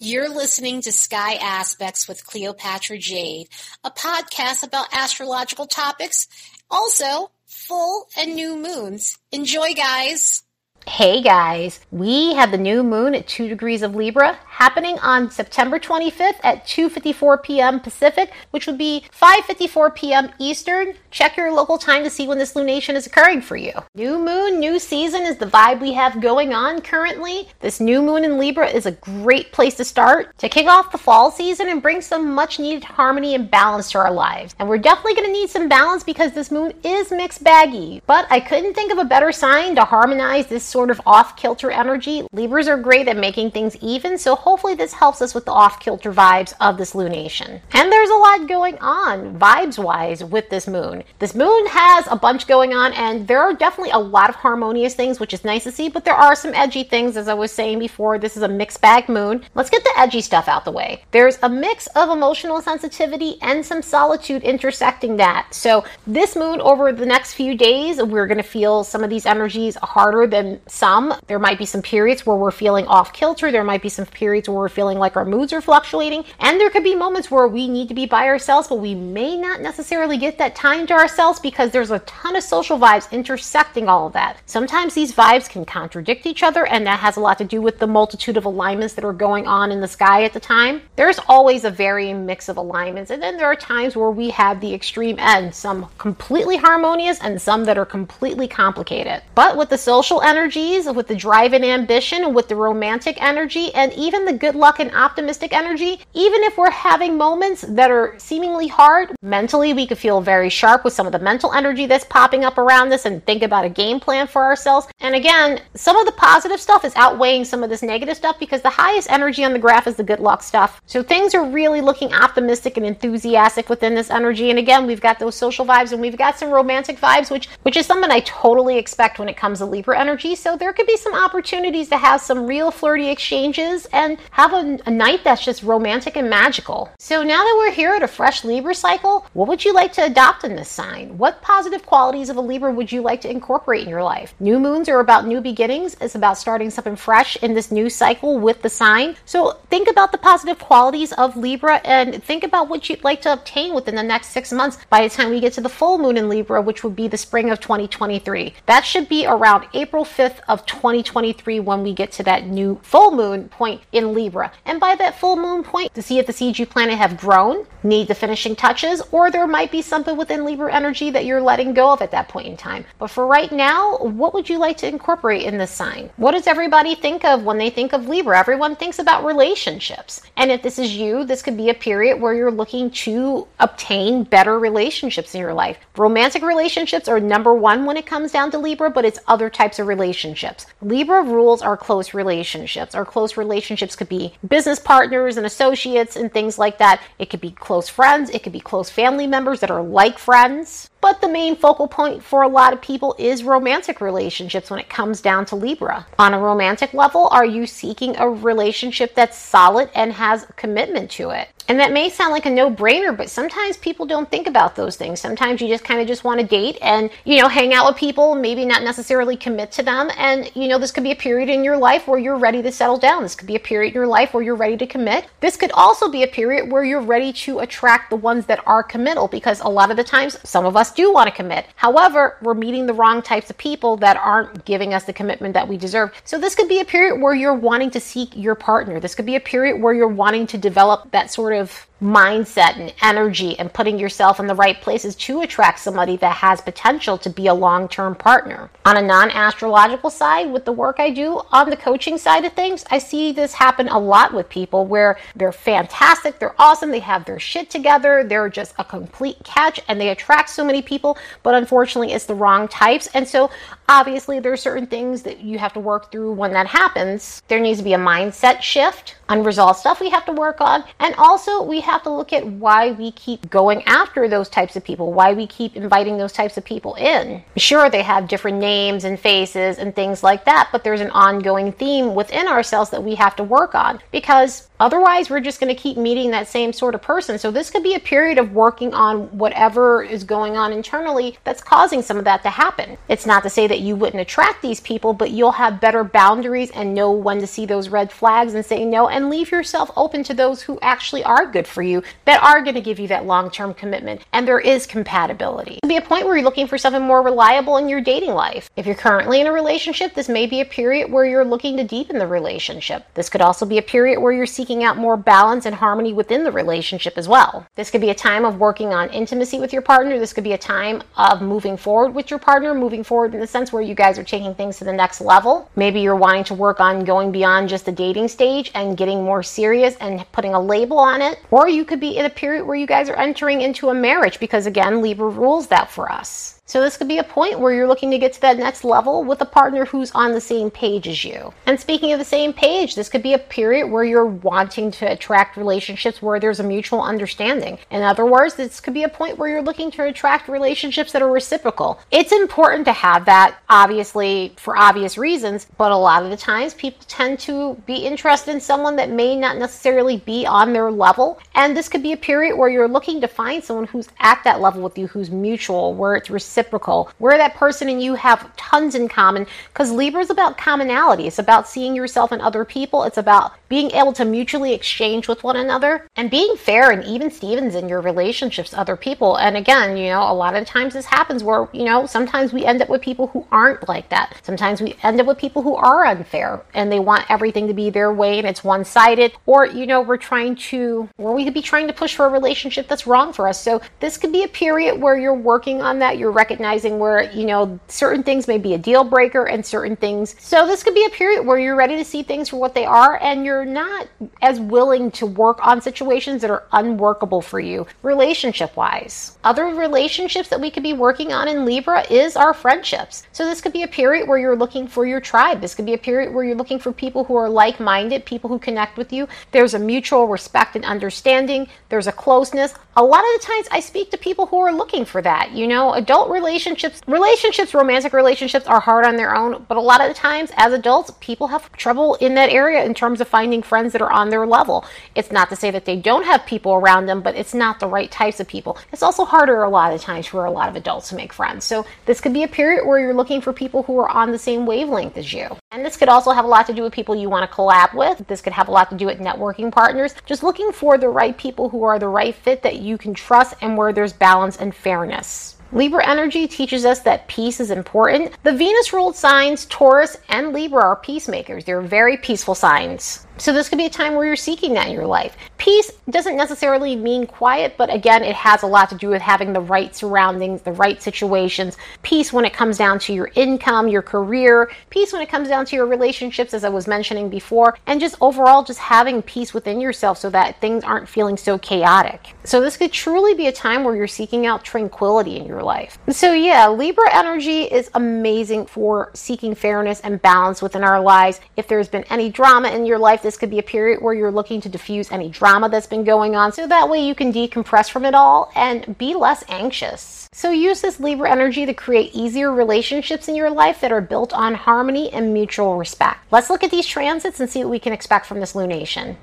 You're listening to Sky Aspects with Cleopatra Jade, a podcast about astrological topics, also full and new moons. Enjoy, guys. Hey guys, we have the new moon at 2 degrees of Libra happening on September 25th at 2:54 p.m. Pacific, which would be 5:54 p.m. Eastern. Check your local time to see when this lunation is occurring for you. New moon, new season is the vibe we have going on currently. This new moon in Libra is a great place to start to kick off the fall season and bring some much needed harmony and balance to our lives. And we're definitely going to need some balance because this moon is mixed baggy. But I couldn't think of a better sign to harmonize this sort of off kilter energy. Libras are great at making things even, so hopefully this helps us with the off kilter vibes of this lunation. And there's a lot going on vibes wise with this moon. This moon has a bunch going on, and there are definitely a lot of harmonious things, which is nice to see, but there are some edgy things, as I was saying before. This is a mixed bag moon. Let's get the edgy stuff out the way. There's a mix of emotional sensitivity and some solitude intersecting that. So, this moon over the next few days, we're going to feel some of these energies harder than some. There might be some periods where we're feeling off kilter. There might be some periods where we're feeling like our moods are fluctuating. And there could be moments where we need to be by ourselves, but we may not necessarily get that time to ourselves because there's a ton of social vibes intersecting all of that. Sometimes these vibes can contradict each other, and that has a lot to do with the multitude of alignments that are going on in the sky at the time. There's always a varying mix of alignments, and then there are times where we have the extreme end, some completely harmonious and some that are completely complicated. But with the social energies, with the drive and ambition, with the romantic energy, and even the good luck and optimistic energy, even if we're having moments that are seemingly hard, mentally we could feel very sharp with some of the mental energy that's popping up around this and think about a game plan for ourselves. And again, some of the positive stuff is outweighing some of this negative stuff because the highest energy on the graph is the good luck stuff. So things are really looking optimistic and enthusiastic within this energy. And again, we've got those social vibes and we've got some romantic vibes, which which is something I totally expect when it comes to Libra energy. So there could be some opportunities to have some real flirty exchanges and have a, a night that's just romantic and magical. So now that we're here at a fresh Libra cycle, what would you like to adopt in this sign? What positive qualities of a Libra would you like to incorporate in your life? New moons are about new beginnings. It's about starting something fresh in this new cycle with the sign. So think about the positive qualities of Libra and think about what you'd like to obtain within the next six months by the time we get to the full moon in Libra, which would be the spring of 2023. That should be around April 5th of 2023 when we get to that new full moon point in Libra. And by that full moon point, to see if the seeds you planted have grown, need the finishing touches, or there might be something within Libra energy that you're letting go of at that point in time. But for right now, what would you like to incorporate in this sign? What does everybody think of when they think of Libra? Everyone thinks about relationships. And if this is you, this could be a period where you're looking to obtain better relationships in your life. Romantic relationships are number one when it comes down to Libra, but it's other types of relationships. Libra rules our close relationships. Our close relationships could be business partners and associates and things like that. It could be close friends, it could be close family members that are like friends. But the main focal point for a lot of people is romantic relationships when it comes down to Libra. On a romantic level, are you seeking a relationship that's solid and has commitment to it? And that may sound like a no-brainer, but sometimes people don't think about those things. Sometimes you just kind of just want to date and, you know, hang out with people, maybe not necessarily commit to them. And, you know, this could be a period in your life where you're ready to settle down. This could be a period in your life where you're ready to commit. This could also be a period where you're ready to attract the ones that are committal because a lot of the times some of us do want to commit. However, we're meeting the wrong types of people that aren't giving us the commitment that we deserve. So this could be a period where you're wanting to seek your partner. This could be a period where you're wanting to develop that sort of of mindset and energy and putting yourself in the right places to attract somebody that has potential to be a long term partner. On a non astrological side, with the work I do on the coaching side of things, I see this happen a lot with people where they're fantastic, they're awesome, they have their shit together, they're just a complete catch, and they attract so many people, but unfortunately, it's the wrong types. And so, obviously, there are certain things that you have to work through when that happens. There needs to be a mindset shift, unresolved stuff we have to work on, and also we have have to look at why we keep going after those types of people, why we keep inviting those types of people in. Sure, they have different names and faces and things like that, but there's an ongoing theme within ourselves that we have to work on because Otherwise, we're just going to keep meeting that same sort of person. So this could be a period of working on whatever is going on internally that's causing some of that to happen. It's not to say that you wouldn't attract these people, but you'll have better boundaries and know when to see those red flags and say no and leave yourself open to those who actually are good for you that are going to give you that long-term commitment and there is compatibility. It'll be a point where you're looking for something more reliable in your dating life. If you're currently in a relationship, this may be a period where you're looking to deepen the relationship. This could also be a period where you're seeking out more balance and harmony within the relationship as well. This could be a time of working on intimacy with your partner. This could be a time of moving forward with your partner, moving forward in the sense where you guys are taking things to the next level. Maybe you're wanting to work on going beyond just the dating stage and getting more serious and putting a label on it. Or you could be in a period where you guys are entering into a marriage because, again, Libra rules that for us. So this could be a point where you're looking to get to that next level with a partner who's on the same page as you. And speaking of the same page, this could be a period where you're wanting to attract relationships where there's a mutual understanding. In other words, this could be a point where you're looking to attract relationships that are reciprocal. It's important to have that, obviously, for obvious reasons, but a lot of the times people tend to be interested in someone that may not necessarily be on their level. And this could be a period where you're looking to find someone who's at that level with you, who's mutual, where it's reciprocal reciprocal, where that person and you have tons in common. Because Libra is about commonality. It's about seeing yourself in other people. It's about being able to mutually exchange with one another and being fair and even Stevens in your relationships other people. And again, you know, a lot of times this happens where, you know, sometimes we end up with people who aren't like that. Sometimes we end up with people who are unfair and they want everything to be their way and it's one sided. Or, you know, we're trying to, or we could be trying to push for a relationship that's wrong for us. So this could be a period where you're working on that. You're recognizing where, you know, certain things may be a deal breaker and certain things. So this could be a period where you're ready to see things for what they are and you're not as willing to work on situations that are unworkable for you relationship wise. Other relationships that we could be working on in Libra is our friendships. So this could be a period where you're looking for your tribe. This could be a period where you're looking for people who are like minded, people who connect with you. There's a mutual respect and understanding, there's a closeness. A lot of the times I speak to people who are looking for that. You know, adult relationships, relationships, romantic relationships are hard on their own, but a lot of the times as adults, people have trouble in that area in terms of finding friends that are on their level. It's not to say that they don't have people around them, but it's not the right types of people. It's also harder a lot of times for a lot of adults to make friends. So this could be a period where you're looking for people who are on the same wavelength as you. And this could also have a lot to do with people you want to collab with. This could have a lot to do with networking partners. Just looking for the right people who are the right fit that you can trust and where there's balance and fairness. Libra energy teaches us that peace is important. The Venus ruled signs, Taurus and Libra, are peacemakers. They're very peaceful signs. So this could be a time where you're seeking that in your life. Peace doesn't necessarily mean quiet, but again, it has a lot to do with having the right surroundings, the right situations. Peace when it comes down to your income, your career, peace when it comes down to your relationships, as I was mentioning before, and just overall just having peace within yourself so that things aren't feeling so chaotic. So this could truly be a time where you're seeking out tranquility in your life. So yeah, Libra energy is amazing for seeking fairness and balance within our lives. If there's been any drama in your life, this could be a period where you're looking to diffuse any drama that's been going on so that way you can decompress from it all and be less anxious. So use this Libra energy to create easier relationships in your life that are built on harmony and mutual respect. Let's look at these transits and see what we can expect from this lunation.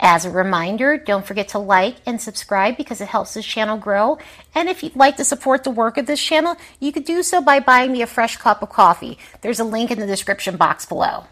As a reminder, don't forget to like and subscribe because it helps this channel grow. And if you'd like to support the work of this channel, you could do so by buying me a fresh cup of coffee. There's a link in the description box below.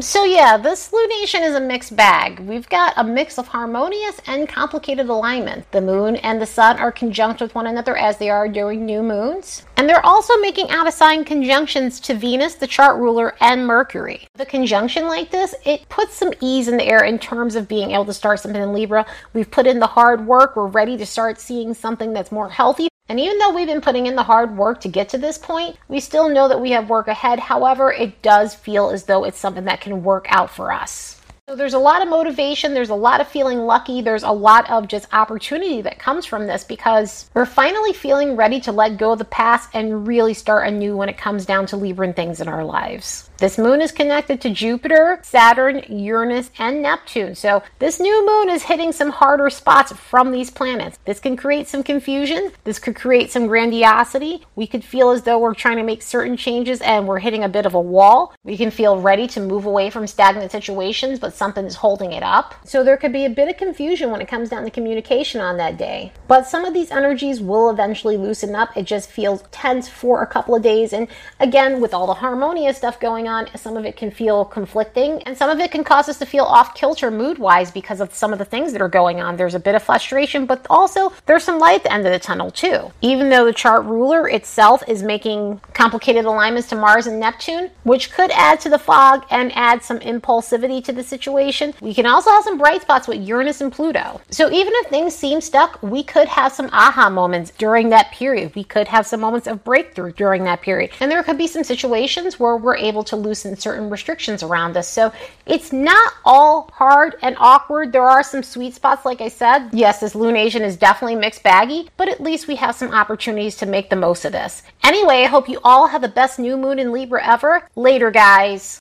So yeah, this lunation is a mixed bag. We've got a mix of harmonious and complicated alignment. The moon and the sun are conjunct with one another as they are during new moons. And they're also making out of sign conjunctions to Venus, the chart ruler, and Mercury. The conjunction like this, it puts some ease in the air in terms of being able to start something in Libra. We've put in the hard work. We're ready to start seeing something that's more healthy and even though we've been putting in the hard work to get to this point, we still know that we have work ahead. However, it does feel as though it's something that can work out for us. So there's a lot of motivation, there's a lot of feeling lucky, there's a lot of just opportunity that comes from this because we're finally feeling ready to let go of the past and really start anew when it comes down to Libran things in our lives. This moon is connected to Jupiter, Saturn, Uranus, and Neptune. So this new moon is hitting some harder spots from these planets. This can create some confusion. This could create some grandiosity. We could feel as though we're trying to make certain changes and we're hitting a bit of a wall. We can feel ready to move away from stagnant situations, but that something is holding it up. So there could be a bit of confusion when it comes down to communication on that day. But some of these energies will eventually loosen up. It just feels tense for a couple of days. And again, with all the harmonious stuff going on, some of it can feel conflicting and some of it can cause us to feel off kilter mood wise because of some of the things that are going on. There's a bit of frustration, but also there's some light at the end of the tunnel too. Even though the chart ruler itself is making complicated alignments to Mars and Neptune, which could add to the fog and add some impulsivity to the situation, we can also have some bright spots with Uranus and Pluto. So even if things seem stuck, we could have some aha moments during that period. We could have some moments of breakthrough during that period. And there could be some situations where we're able to loosen certain restrictions around us. So it's not all hard and awkward. There are some sweet spots, like I said. Yes, this lunation is definitely mixed baggy, but at least we have some opportunities to make the most of this. Anyway, I hope you all have the best new moon in Libra ever. Later, guys.